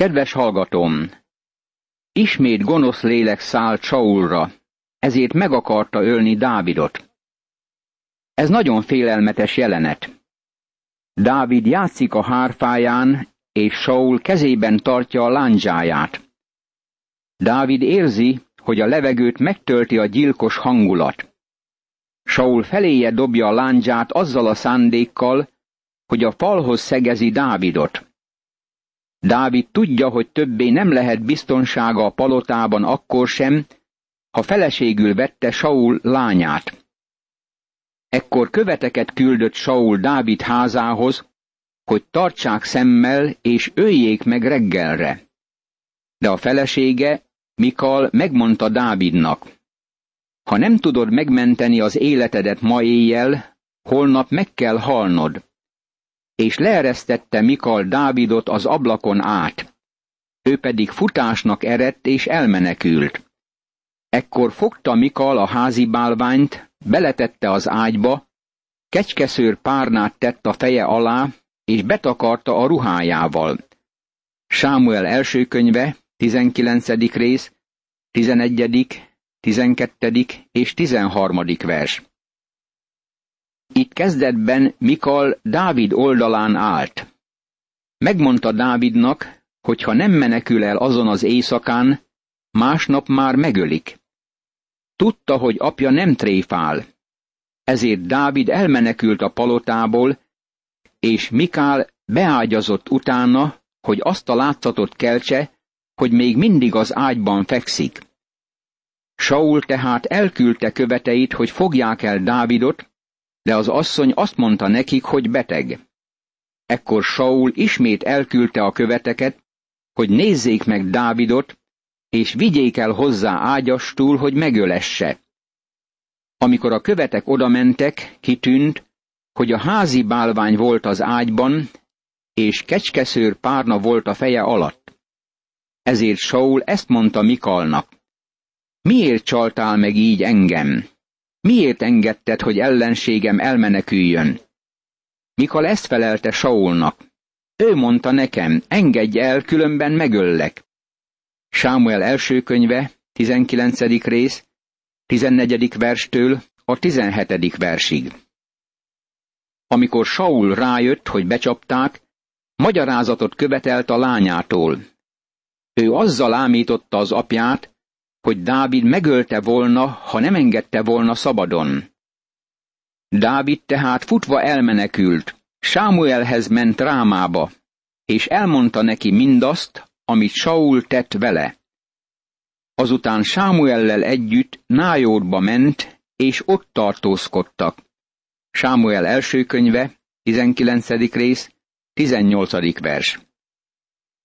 Kedves hallgatom! Ismét gonosz lélek szállt Saulra, ezért meg akarta ölni Dávidot. Ez nagyon félelmetes jelenet. Dávid játszik a hárfáján, és Saul kezében tartja a lándzsáját. Dávid érzi, hogy a levegőt megtölti a gyilkos hangulat. Saul feléje dobja a lándzsát azzal a szándékkal, hogy a falhoz szegezi Dávidot. Dávid tudja, hogy többé nem lehet biztonsága a palotában akkor sem, ha feleségül vette Saul lányát. Ekkor követeket küldött Saul Dávid házához, hogy tartsák szemmel és öljék meg reggelre. De a felesége, Mikal megmondta Dávidnak, ha nem tudod megmenteni az életedet ma éjjel, holnap meg kell halnod és leeresztette Mikal Dávidot az ablakon át. Ő pedig futásnak erett és elmenekült. Ekkor fogta Mikal a házi bálványt, beletette az ágyba, kecskeszőr párnát tett a feje alá, és betakarta a ruhájával. Sámuel első könyve, 19. rész, 11., 12. és 13. vers. Itt kezdetben Mikal Dávid oldalán állt. Megmondta Dávidnak, hogy ha nem menekül el azon az éjszakán, másnap már megölik. Tudta, hogy apja nem tréfál. Ezért Dávid elmenekült a palotából, és Mikál beágyazott utána, hogy azt a látszatot keltse, hogy még mindig az ágyban fekszik. Saul tehát elküldte követeit, hogy fogják el Dávidot, de az asszony azt mondta nekik, hogy beteg. Ekkor Saul ismét elküldte a követeket, hogy nézzék meg Dávidot, és vigyék el hozzá ágyastul, hogy megölesse. Amikor a követek odamentek, kitűnt, hogy a házi bálvány volt az ágyban, és kecskeszőr párna volt a feje alatt. Ezért Saul ezt mondta Mikalnak. Miért csaltál meg így engem? Miért engedted, hogy ellenségem elmeneküljön? Mikor ezt felelte Saulnak. Ő mondta nekem, engedj el, különben megöllek. Sámuel első könyve, 19. rész, 14. verstől a 17. versig. Amikor Saul rájött, hogy becsapták, magyarázatot követelt a lányától. Ő azzal ámította az apját, hogy Dávid megölte volna, ha nem engedte volna szabadon. Dávid tehát futva elmenekült, Sámuelhez ment Rámába, és elmondta neki mindazt, amit Saul tett vele. Azután Sámuellel együtt Nájódba ment, és ott tartózkodtak. Sámuel első könyve, 19. rész, 18. vers.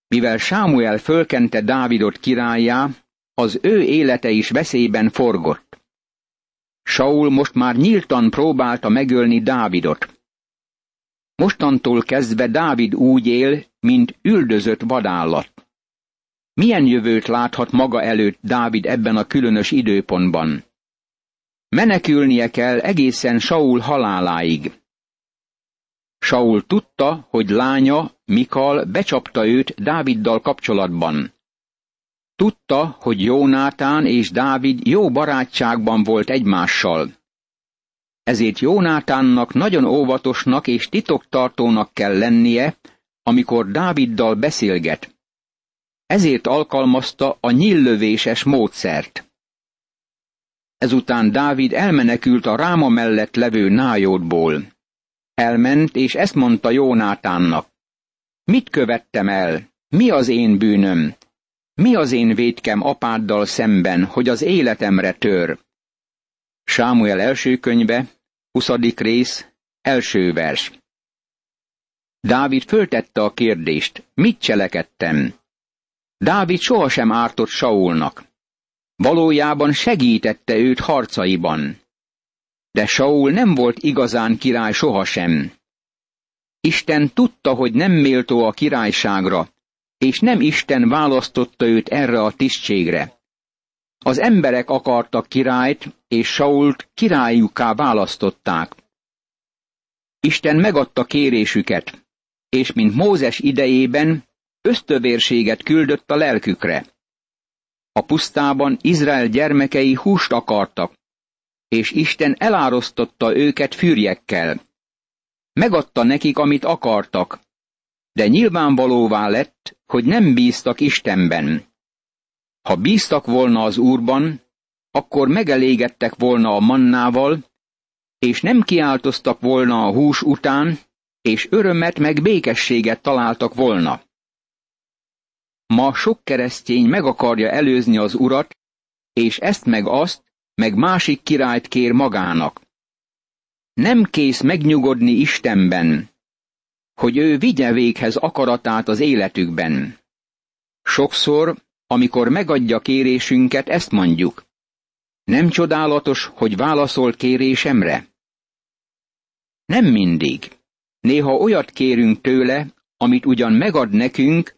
Mivel Sámuel fölkente Dávidot királyá, az ő élete is veszélyben forgott. Saul most már nyíltan próbálta megölni Dávidot. Mostantól kezdve Dávid úgy él, mint üldözött vadállat. Milyen jövőt láthat maga előtt Dávid ebben a különös időpontban? Menekülnie kell egészen Saul haláláig. Saul tudta, hogy lánya, Mikal becsapta őt Dáviddal kapcsolatban. Tudta, hogy Jónátán és Dávid jó barátságban volt egymással. Ezért Jónátánnak nagyon óvatosnak és titoktartónak kell lennie, amikor Dáviddal beszélget. Ezért alkalmazta a nyillövéses módszert. Ezután Dávid elmenekült a ráma mellett levő nájódból. Elment, és ezt mondta Jónátánnak. Mit követtem el? Mi az én bűnöm? Mi az én védkem apáddal szemben, hogy az életemre tör? Sámuel első könyve, 20. rész, első vers. Dávid föltette a kérdést, mit cselekedtem? Dávid sohasem ártott Saulnak. Valójában segítette őt harcaiban. De Saul nem volt igazán király sohasem. Isten tudta, hogy nem méltó a királyságra, és nem Isten választotta őt erre a tisztségre. Az emberek akartak királyt, és Sault királyuká választották. Isten megadta kérésüket, és mint Mózes idejében, ösztövérséget küldött a lelkükre. A pusztában Izrael gyermekei húst akartak, és Isten elárasztotta őket fűrjekkel. Megadta nekik, amit akartak, de nyilvánvalóvá lett, hogy nem bíztak Istenben. Ha bíztak volna az Úrban, akkor megelégedtek volna a mannával, és nem kiáltoztak volna a hús után, és örömet meg békességet találtak volna. Ma sok keresztény meg akarja előzni az urat, és ezt meg azt, meg másik királyt kér magának. Nem kész megnyugodni Istenben, hogy ő vigye véghez akaratát az életükben. Sokszor, amikor megadja kérésünket, ezt mondjuk. Nem csodálatos, hogy válaszol kérésemre? Nem mindig. Néha olyat kérünk tőle, amit ugyan megad nekünk,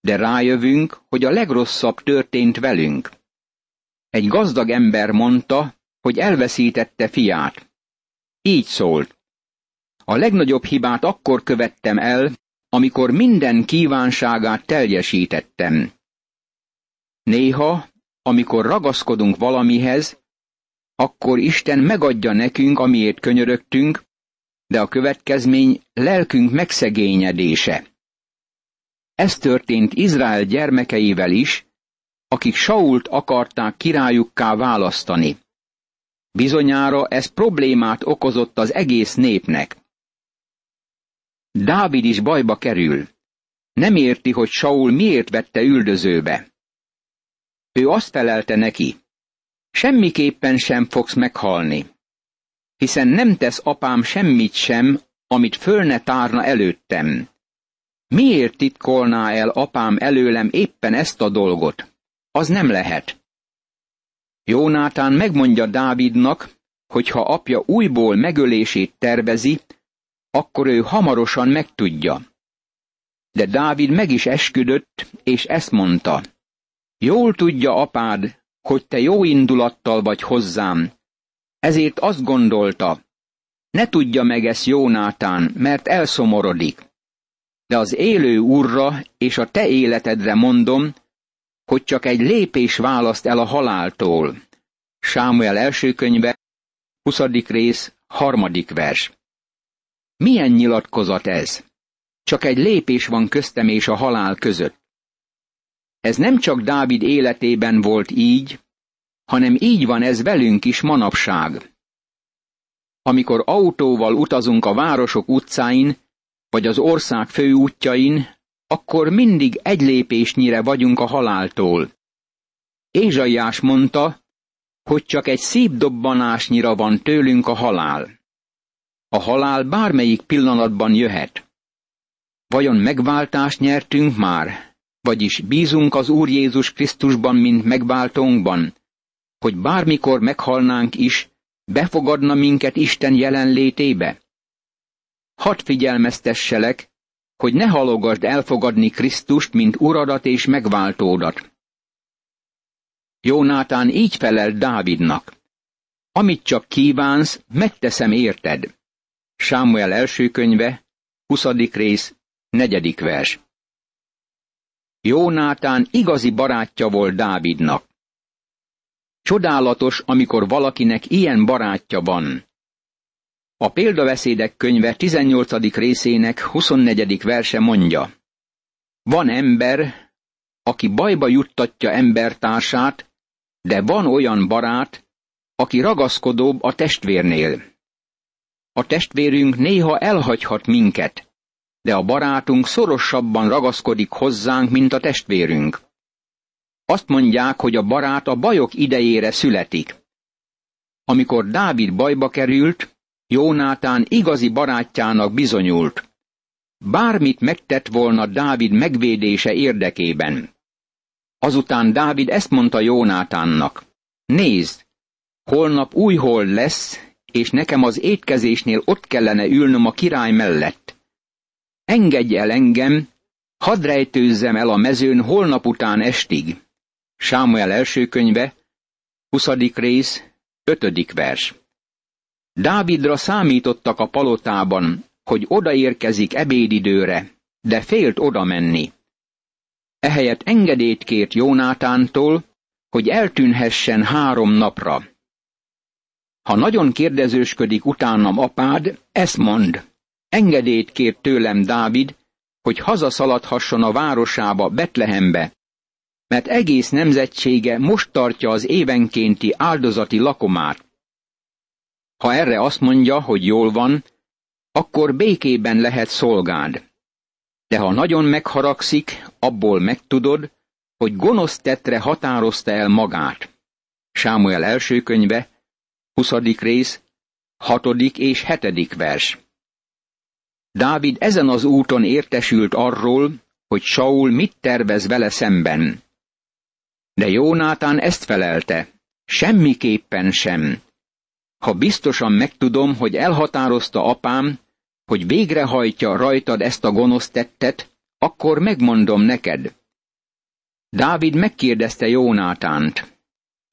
de rájövünk, hogy a legrosszabb történt velünk. Egy gazdag ember mondta, hogy elveszítette fiát. Így szólt. A legnagyobb hibát akkor követtem el, amikor minden kívánságát teljesítettem. Néha, amikor ragaszkodunk valamihez, akkor Isten megadja nekünk, amiért könyörögtünk, de a következmény lelkünk megszegényedése. Ez történt Izrael gyermekeivel is, akik Sault akarták királyukká választani. Bizonyára ez problémát okozott az egész népnek. Dávid is bajba kerül. Nem érti, hogy Saul miért vette üldözőbe. Ő azt felelte neki, semmiképpen sem fogsz meghalni, hiszen nem tesz apám semmit sem, amit föl ne tárna előttem. Miért titkolná el apám előlem éppen ezt a dolgot? Az nem lehet. Jónátán megmondja Dávidnak, hogy ha apja újból megölését tervezi, akkor ő hamarosan megtudja. De Dávid meg is esküdött, és ezt mondta. Jól tudja apád, hogy te jó indulattal vagy hozzám, ezért azt gondolta, ne tudja meg ezt Jónátán, mert elszomorodik. De az élő úrra és a te életedre mondom, hogy csak egy lépés választ el a haláltól. Sámuel első könyve, 20. rész, harmadik vers. Milyen nyilatkozat ez? Csak egy lépés van köztem és a halál között. Ez nem csak Dávid életében volt így, hanem így van ez velünk is manapság. Amikor autóval utazunk a városok utcáin, vagy az ország főútjain, akkor mindig egy lépésnyire vagyunk a haláltól. Ézsaiás mondta, hogy csak egy szép dobbanásnyira van tőlünk a halál. A halál bármelyik pillanatban jöhet. Vajon megváltást nyertünk már? Vagyis bízunk az Úr Jézus Krisztusban, mint megváltónkban, hogy bármikor meghalnánk is, befogadna minket Isten jelenlétébe? Hadd figyelmeztesselek, hogy ne halogasd elfogadni Krisztust, mint uradat és megváltódat. Jónátán így felel Dávidnak. Amit csak kívánsz, megteszem érted. Sámuel első könyve, 20. rész, negyedik vers. Jónátán igazi barátja volt Dávidnak. Csodálatos, amikor valakinek ilyen barátja van. A példaveszédek könyve 18. részének 24. verse mondja. Van ember, aki bajba juttatja embertársát, de van olyan barát, aki ragaszkodóbb a testvérnél. A testvérünk néha elhagyhat minket, de a barátunk szorosabban ragaszkodik hozzánk, mint a testvérünk. Azt mondják, hogy a barát a bajok idejére születik. Amikor Dávid bajba került, Jónátán igazi barátjának bizonyult. Bármit megtett volna Dávid megvédése érdekében. Azután Dávid ezt mondta Jónátánnak. Nézd, holnap új hold lesz, és nekem az étkezésnél ott kellene ülnöm a király mellett. Engedj el engem, hadd rejtőzzem el a mezőn holnap után estig. Sámuel első könyve, 20. rész, 5. vers. Dávidra számítottak a palotában, hogy odaérkezik ebédidőre, de félt oda menni. ehelyett engedélyt kért Jónátántól, hogy eltűnhessen három napra. Ha nagyon kérdezősködik utánam apád, ezt mond. Engedélyt kért tőlem Dávid, hogy hazaszaladhasson a városába, Betlehembe, mert egész nemzetsége most tartja az évenkénti áldozati lakomát. Ha erre azt mondja, hogy jól van, akkor békében lehet szolgád. De ha nagyon megharagszik, abból megtudod, hogy gonosz tetre határozta el magát. Sámuel első könyve, 20. rész, 6. és 7. vers. Dávid ezen az úton értesült arról, hogy Saul mit tervez vele szemben. De Jónátán ezt felelte, semmiképpen sem. Ha biztosan megtudom, hogy elhatározta apám, hogy végrehajtja rajtad ezt a gonosz tettet, akkor megmondom neked. Dávid megkérdezte Jónátánt,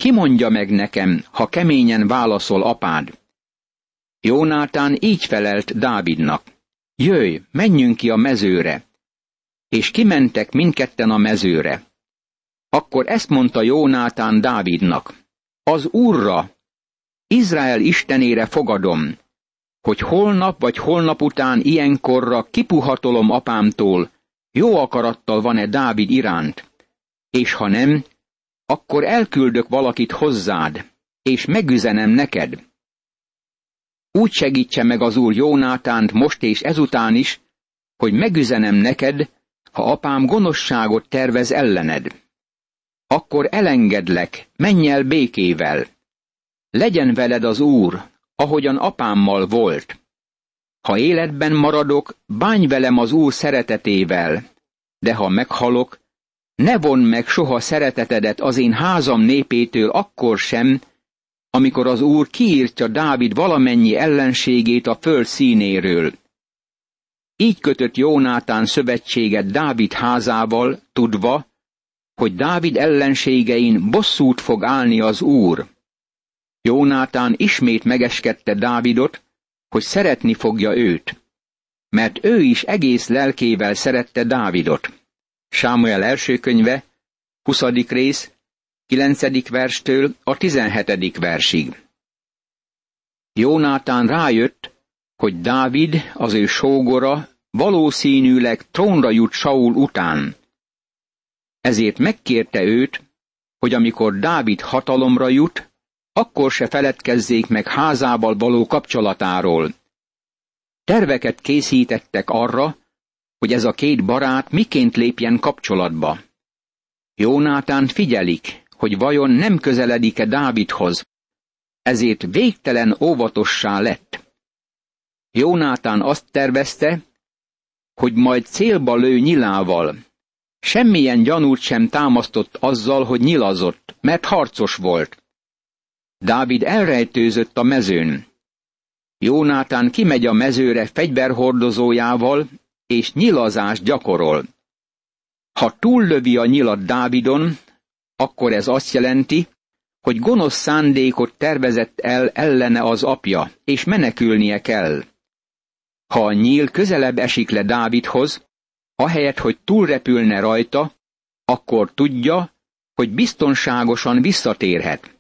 ki mondja meg nekem, ha keményen válaszol apád? Jónátán így felelt Dávidnak, jöjj, menjünk ki a mezőre. És kimentek mindketten a mezőre. Akkor ezt mondta Jónátán Dávidnak, az Úrra, Izrael istenére fogadom, hogy holnap vagy holnap után ilyenkorra kipuhatolom apámtól, jó akarattal van-e Dávid iránt, és ha nem, akkor elküldök valakit hozzád, és megüzenem neked. Úgy segítse meg az úr Jónátánt most és ezután is, hogy megüzenem neked, ha apám gonoszságot tervez ellened. Akkor elengedlek, menj el békével. Legyen veled az úr, ahogyan apámmal volt. Ha életben maradok, bánj velem az Úr szeretetével, de ha meghalok, ne von meg soha szeretetedet az én házam népétől akkor sem, amikor az Úr kiírtja Dávid valamennyi ellenségét a föld színéről. Így kötött Jónátán szövetséget Dávid házával, tudva, hogy Dávid ellenségein bosszút fog állni az Úr. Jónátán ismét megeskedte Dávidot, hogy szeretni fogja őt, mert ő is egész lelkével szerette Dávidot. Sámuel első könyve, 20. rész, 9. verstől a 17. versig. Jónátán rájött, hogy Dávid, az ő sógora, valószínűleg trónra jut Saul után. Ezért megkérte őt, hogy amikor Dávid hatalomra jut, akkor se feledkezzék meg házával való kapcsolatáról. Terveket készítettek arra, hogy ez a két barát miként lépjen kapcsolatba. Jónátán figyelik, hogy vajon nem közeledik-e Dávidhoz, ezért végtelen óvatossá lett. Jónátán azt tervezte, hogy majd célba lő nyilával. Semmilyen gyanút sem támasztott azzal, hogy nyilazott, mert harcos volt. Dávid elrejtőzött a mezőn. Jónátán kimegy a mezőre fegyverhordozójával, és nyilazást gyakorol. Ha túllövi a nyilat Dávidon, akkor ez azt jelenti, hogy gonosz szándékot tervezett el ellene az apja, és menekülnie kell. Ha a nyíl közelebb esik le Dávidhoz, ahelyett, hogy túlrepülne rajta, akkor tudja, hogy biztonságosan visszatérhet.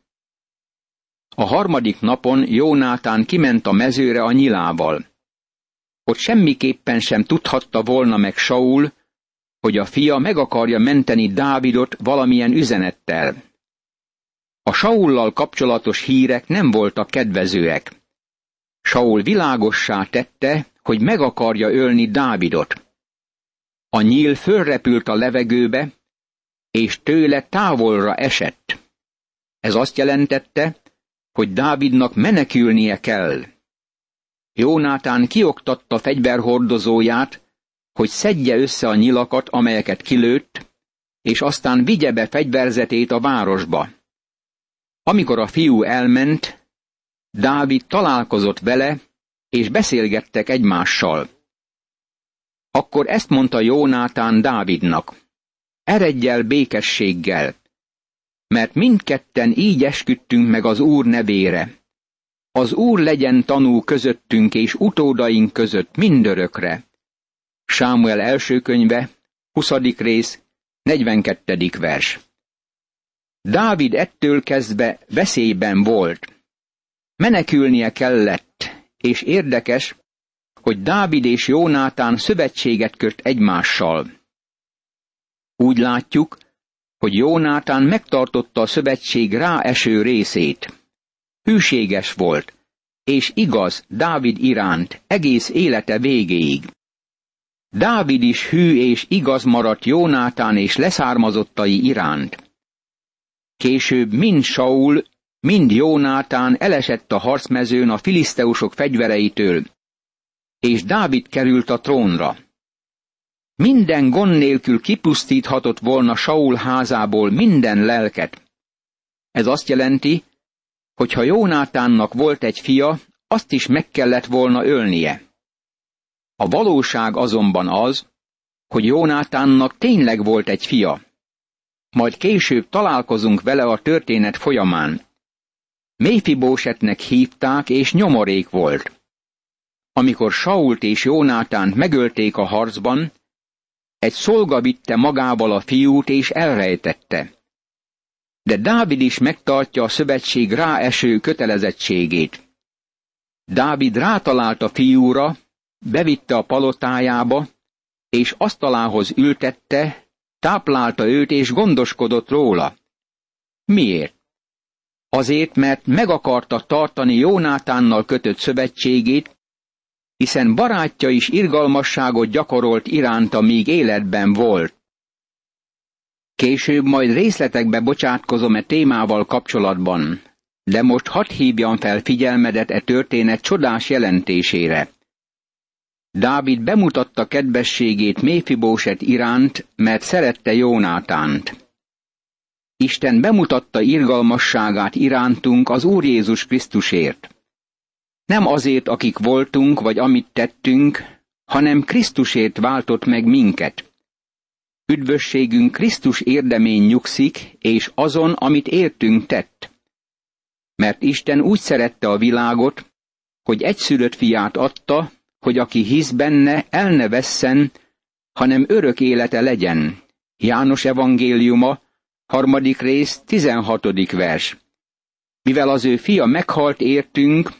A harmadik napon Jónátán kiment a mezőre a nyilával. Ott semmiképpen sem tudhatta volna meg Saul, hogy a fia meg akarja menteni Dávidot valamilyen üzenettel. A Saullal kapcsolatos hírek nem voltak kedvezőek. Saul világossá tette, hogy meg akarja ölni Dávidot. A nyíl fölrepült a levegőbe, és tőle távolra esett. Ez azt jelentette, hogy Dávidnak menekülnie kell. Jónátán kioktatta fegyverhordozóját, hogy szedje össze a nyilakat, amelyeket kilőtt, és aztán vigye be fegyverzetét a városba. Amikor a fiú elment, Dávid találkozott vele, és beszélgettek egymással. Akkor ezt mondta Jónátán Dávidnak. Eredj el békességgel, mert mindketten így esküdtünk meg az Úr nevére. Az Úr legyen tanú közöttünk és utódaink között mindörökre. Sámuel első könyve, 20. rész, 42. vers. Dávid ettől kezdve veszélyben volt. Menekülnie kellett, és érdekes, hogy Dávid és Jónátán szövetséget kört egymással. Úgy látjuk, hogy Jónátán megtartotta a szövetség ráeső részét. Hűséges volt, és igaz Dávid iránt egész élete végéig. Dávid is hű és igaz maradt Jónátán és leszármazottai iránt. Később mind Saul, mind Jónátán elesett a harcmezőn a filiszteusok fegyvereitől, és Dávid került a trónra. Minden gond nélkül kipusztíthatott volna Saul házából minden lelket. Ez azt jelenti, hogy ha Jónátánnak volt egy fia, azt is meg kellett volna ölnie. A valóság azonban az, hogy Jónátánnak tényleg volt egy fia. Majd később találkozunk vele a történet folyamán. Méfibósetnek hívták, és nyomorék volt. Amikor Sault és Jónátánt megölték a harcban, egy szolga vitte magával a fiút és elrejtette. De Dávid is megtartja a szövetség ráeső kötelezettségét. Dávid rátalált a fiúra, bevitte a palotájába, és asztalához ültette, táplálta őt és gondoskodott róla. Miért? Azért, mert meg akarta tartani Jónátánnal kötött szövetségét, hiszen barátja is irgalmasságot gyakorolt iránta, míg életben volt. Később majd részletekbe bocsátkozom e témával kapcsolatban, de most hadd hívjam fel figyelmedet e történet csodás jelentésére. Dávid bemutatta kedvességét Méfibóset iránt, mert szerette Jónátánt. Isten bemutatta irgalmasságát irántunk az Úr Jézus Krisztusért. Nem azért, akik voltunk, vagy amit tettünk, hanem Krisztusért váltott meg minket. Üdvösségünk Krisztus érdemén nyugszik, és azon, amit értünk tett. Mert Isten úgy szerette a világot, hogy egyszülött fiát adta, hogy aki hisz benne, el ne vesszen, hanem örök élete legyen. János evangéliuma, harmadik rész, tizenhatodik vers. Mivel az ő fia meghalt értünk,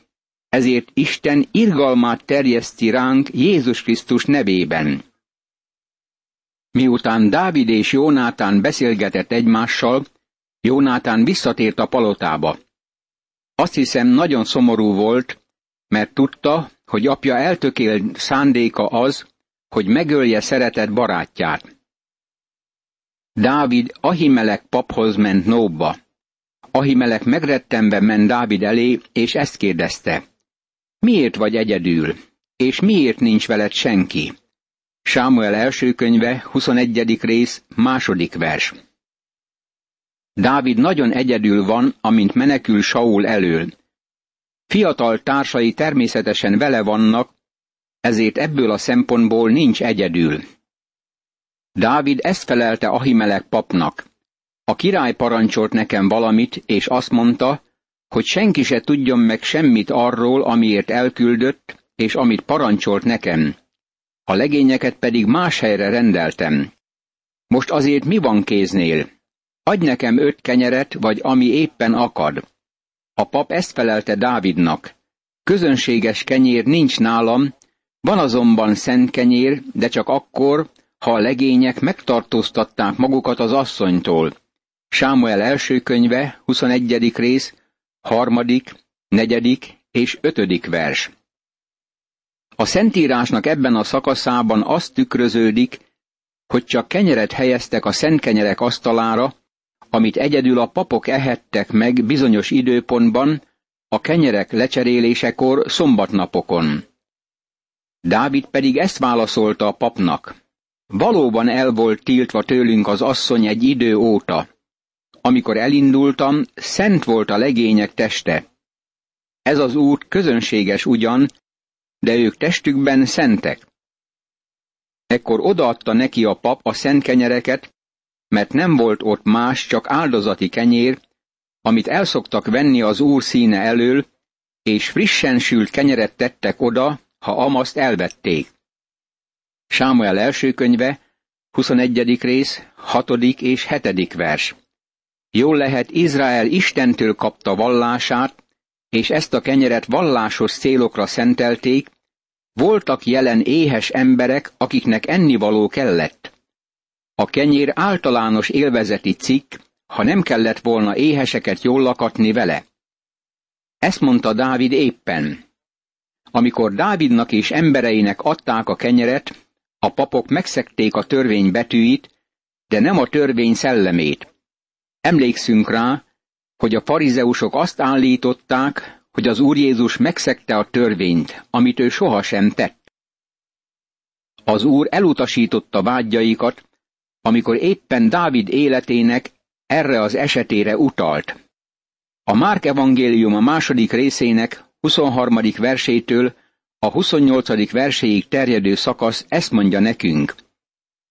ezért Isten irgalmát terjeszti ránk Jézus Krisztus nevében. Miután Dávid és Jónátán beszélgetett egymással, Jónátán visszatért a palotába. Azt hiszem nagyon szomorú volt, mert tudta, hogy apja eltökélt szándéka az, hogy megölje szeretett barátját. Dávid Ahimelek paphoz ment Nóbba. Ahimelek megrettenve ment Dávid elé, és ezt kérdezte. Miért vagy egyedül, és miért nincs veled senki? Sámuel első könyve, 21. rész, második vers. Dávid nagyon egyedül van, amint menekül Saul elől. Fiatal társai természetesen vele vannak, ezért ebből a szempontból nincs egyedül. Dávid ezt felelte Ahimelek papnak. A király parancsolt nekem valamit, és azt mondta, hogy senki se tudjon meg semmit arról, amiért elküldött, és amit parancsolt nekem. A legényeket pedig más helyre rendeltem. Most azért mi van kéznél? Adj nekem öt kenyeret, vagy ami éppen akad. A pap ezt felelte Dávidnak. Közönséges kenyér nincs nálam, van azonban szent kenyér, de csak akkor, ha a legények megtartóztatták magukat az asszonytól. Sámuel első könyve, 21. rész, harmadik, negyedik és ötödik vers. A Szentírásnak ebben a szakaszában az tükröződik, hogy csak kenyeret helyeztek a szent kenyerek asztalára, amit egyedül a papok ehettek meg bizonyos időpontban, a kenyerek lecserélésekor szombatnapokon. Dávid pedig ezt válaszolta a papnak. Valóban el volt tiltva tőlünk az asszony egy idő óta. Amikor elindultam, szent volt a legények teste. Ez az út közönséges ugyan, de ők testükben szentek. Ekkor odaadta neki a pap a szent kenyereket, mert nem volt ott más, csak áldozati kenyér, amit elszoktak venni az úr színe elől, és frissen sült kenyeret tettek oda, ha amaszt elvették. Sámuel első könyve, 21. rész, 6. és 7. vers. Jól lehet, Izrael Istentől kapta vallását, és ezt a kenyeret vallásos célokra szentelték, voltak jelen éhes emberek, akiknek ennivaló kellett. A kenyér általános élvezeti cikk, ha nem kellett volna éheseket jól lakatni vele. Ezt mondta Dávid éppen. Amikor Dávidnak és embereinek adták a kenyeret, a papok megszekték a törvény betűit, de nem a törvény szellemét. Emlékszünk rá, hogy a farizeusok azt állították, hogy az Úr Jézus megszegte a törvényt, amit ő sohasem tett. Az Úr elutasította vágyjaikat, amikor éppen Dávid életének erre az esetére utalt. A Márk evangélium a második részének 23. versétől a 28. verséig terjedő szakasz ezt mondja nekünk.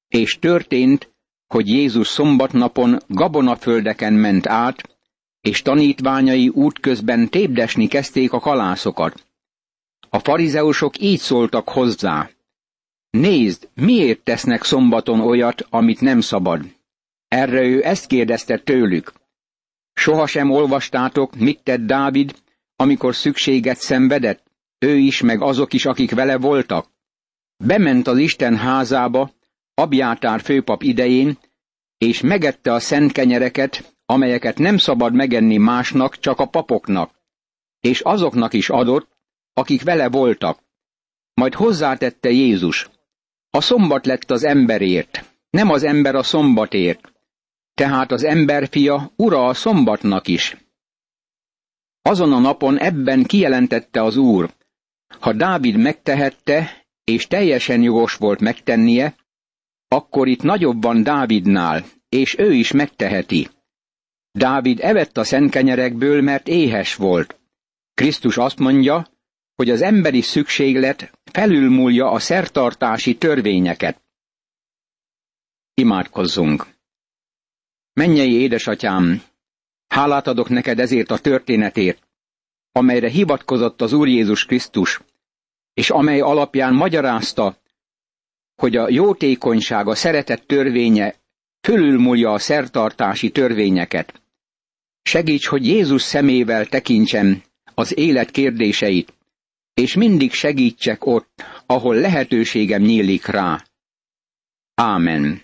És történt, hogy Jézus szombatnapon gabonaföldeken ment át, és tanítványai útközben tépdesni kezdték a kalászokat. A farizeusok így szóltak hozzá. Nézd, miért tesznek szombaton olyat, amit nem szabad? Erre ő ezt kérdezte tőlük. Sohasem olvastátok, mit tett Dávid, amikor szükséget szenvedett, ő is, meg azok is, akik vele voltak. Bement az Isten házába, Abjátár főpap idején, és megette a szent kenyereket, amelyeket nem szabad megenni másnak, csak a papoknak, és azoknak is adott, akik vele voltak. Majd hozzátette Jézus, a szombat lett az emberért, nem az ember a szombatért, tehát az emberfia ura a szombatnak is. Azon a napon ebben kijelentette az Úr, ha Dávid megtehette, és teljesen jogos volt megtennie, akkor itt nagyobb van Dávidnál, és ő is megteheti. Dávid evett a szentkenyerekből, mert éhes volt. Krisztus azt mondja, hogy az emberi szükséglet felülmúlja a szertartási törvényeket. Imádkozzunk! Mennyei édesatyám, hálát adok neked ezért a történetért, amelyre hivatkozott az Úr Jézus Krisztus, és amely alapján magyarázta, hogy a jótékonyság, a szeretet törvénye fölülmúlja a szertartási törvényeket. Segíts, hogy Jézus szemével tekintsem az élet kérdéseit, és mindig segítsek ott, ahol lehetőségem nyílik rá. Ámen.